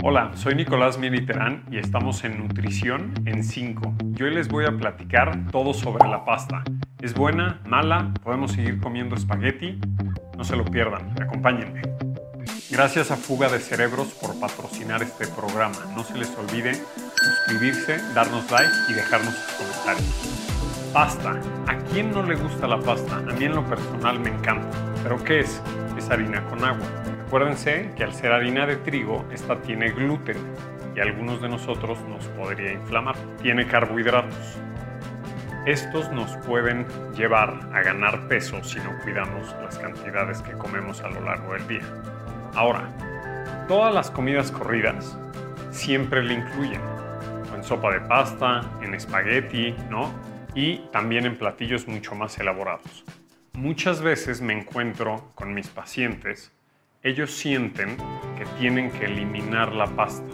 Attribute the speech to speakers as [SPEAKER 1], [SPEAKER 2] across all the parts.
[SPEAKER 1] Hola, soy Nicolás Militerán y estamos en Nutrición en 5. Yo hoy les voy a platicar todo sobre la pasta. ¿Es buena? ¿Mala? ¿Podemos seguir comiendo espagueti? No se lo pierdan, acompáñenme. Gracias a Fuga de Cerebros por patrocinar este programa. No se les olvide suscribirse, darnos like y dejarnos sus comentarios. Pasta. ¿A quién no le gusta la pasta? A mí en lo personal me encanta. ¿Pero qué es? Es harina con agua. Acuérdense que al ser harina de trigo, esta tiene gluten y a algunos de nosotros nos podría inflamar. Tiene carbohidratos. Estos nos pueden llevar a ganar peso si no cuidamos las cantidades que comemos a lo largo del día. Ahora, todas las comidas corridas siempre le incluyen. En sopa de pasta, en espagueti, ¿no? Y también en platillos mucho más elaborados. Muchas veces me encuentro con mis pacientes ellos sienten que tienen que eliminar la pasta,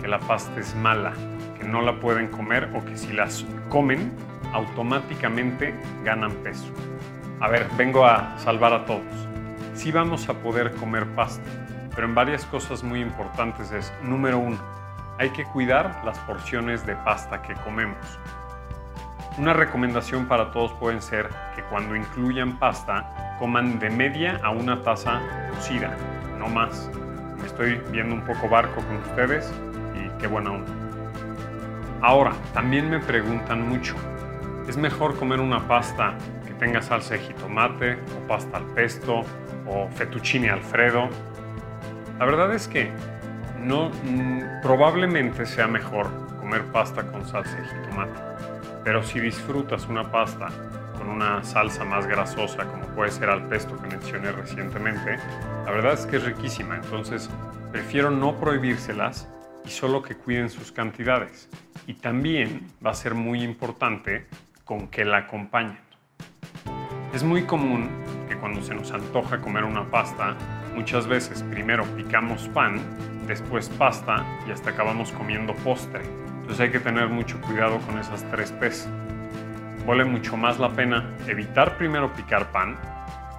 [SPEAKER 1] que la pasta es mala, que no la pueden comer o que si las comen automáticamente ganan peso. A ver, vengo a salvar a todos. Sí vamos a poder comer pasta, pero en varias cosas muy importantes es, número uno, hay que cuidar las porciones de pasta que comemos. Una recomendación para todos pueden ser que cuando incluyan pasta, coman de media a una taza cocida, no más. Me estoy viendo un poco barco con ustedes y qué buena onda. Ahora, también me preguntan mucho, ¿es mejor comer una pasta que tenga salsa de jitomate o pasta al pesto o fettuccine alfredo? La verdad es que no, mm, probablemente sea mejor comer pasta con salsa de jitomate pero si disfrutas una pasta con una salsa más grasosa, como puede ser al pesto que mencioné recientemente, la verdad es que es riquísima. Entonces, prefiero no prohibírselas y solo que cuiden sus cantidades. Y también va a ser muy importante con que la acompañen. Es muy común que cuando se nos antoja comer una pasta, muchas veces primero picamos pan, después pasta y hasta acabamos comiendo postre. Entonces hay que tener mucho cuidado con esas tres P's. Vale mucho más la pena evitar primero picar pan,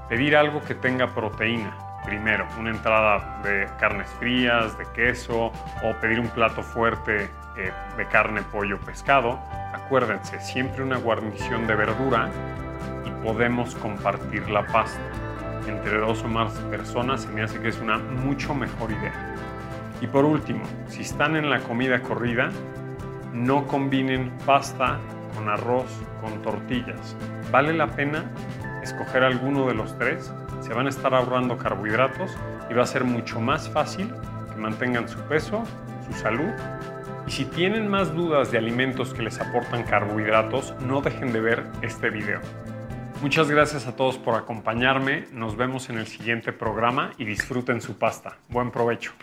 [SPEAKER 1] pedir algo que tenga proteína. Primero, una entrada de carnes frías, de queso, o pedir un plato fuerte eh, de carne, pollo, pescado. Acuérdense, siempre una guarnición de verdura y podemos compartir la pasta. Entre dos o más personas se me hace que es una mucho mejor idea. Y por último, si están en la comida corrida, no combinen pasta con arroz, con tortillas. Vale la pena escoger alguno de los tres, se van a estar ahorrando carbohidratos y va a ser mucho más fácil que mantengan su peso, su salud. Y si tienen más dudas de alimentos que les aportan carbohidratos, no dejen de ver este video. Muchas gracias a todos por acompañarme, nos vemos en el siguiente programa y disfruten su pasta. Buen provecho.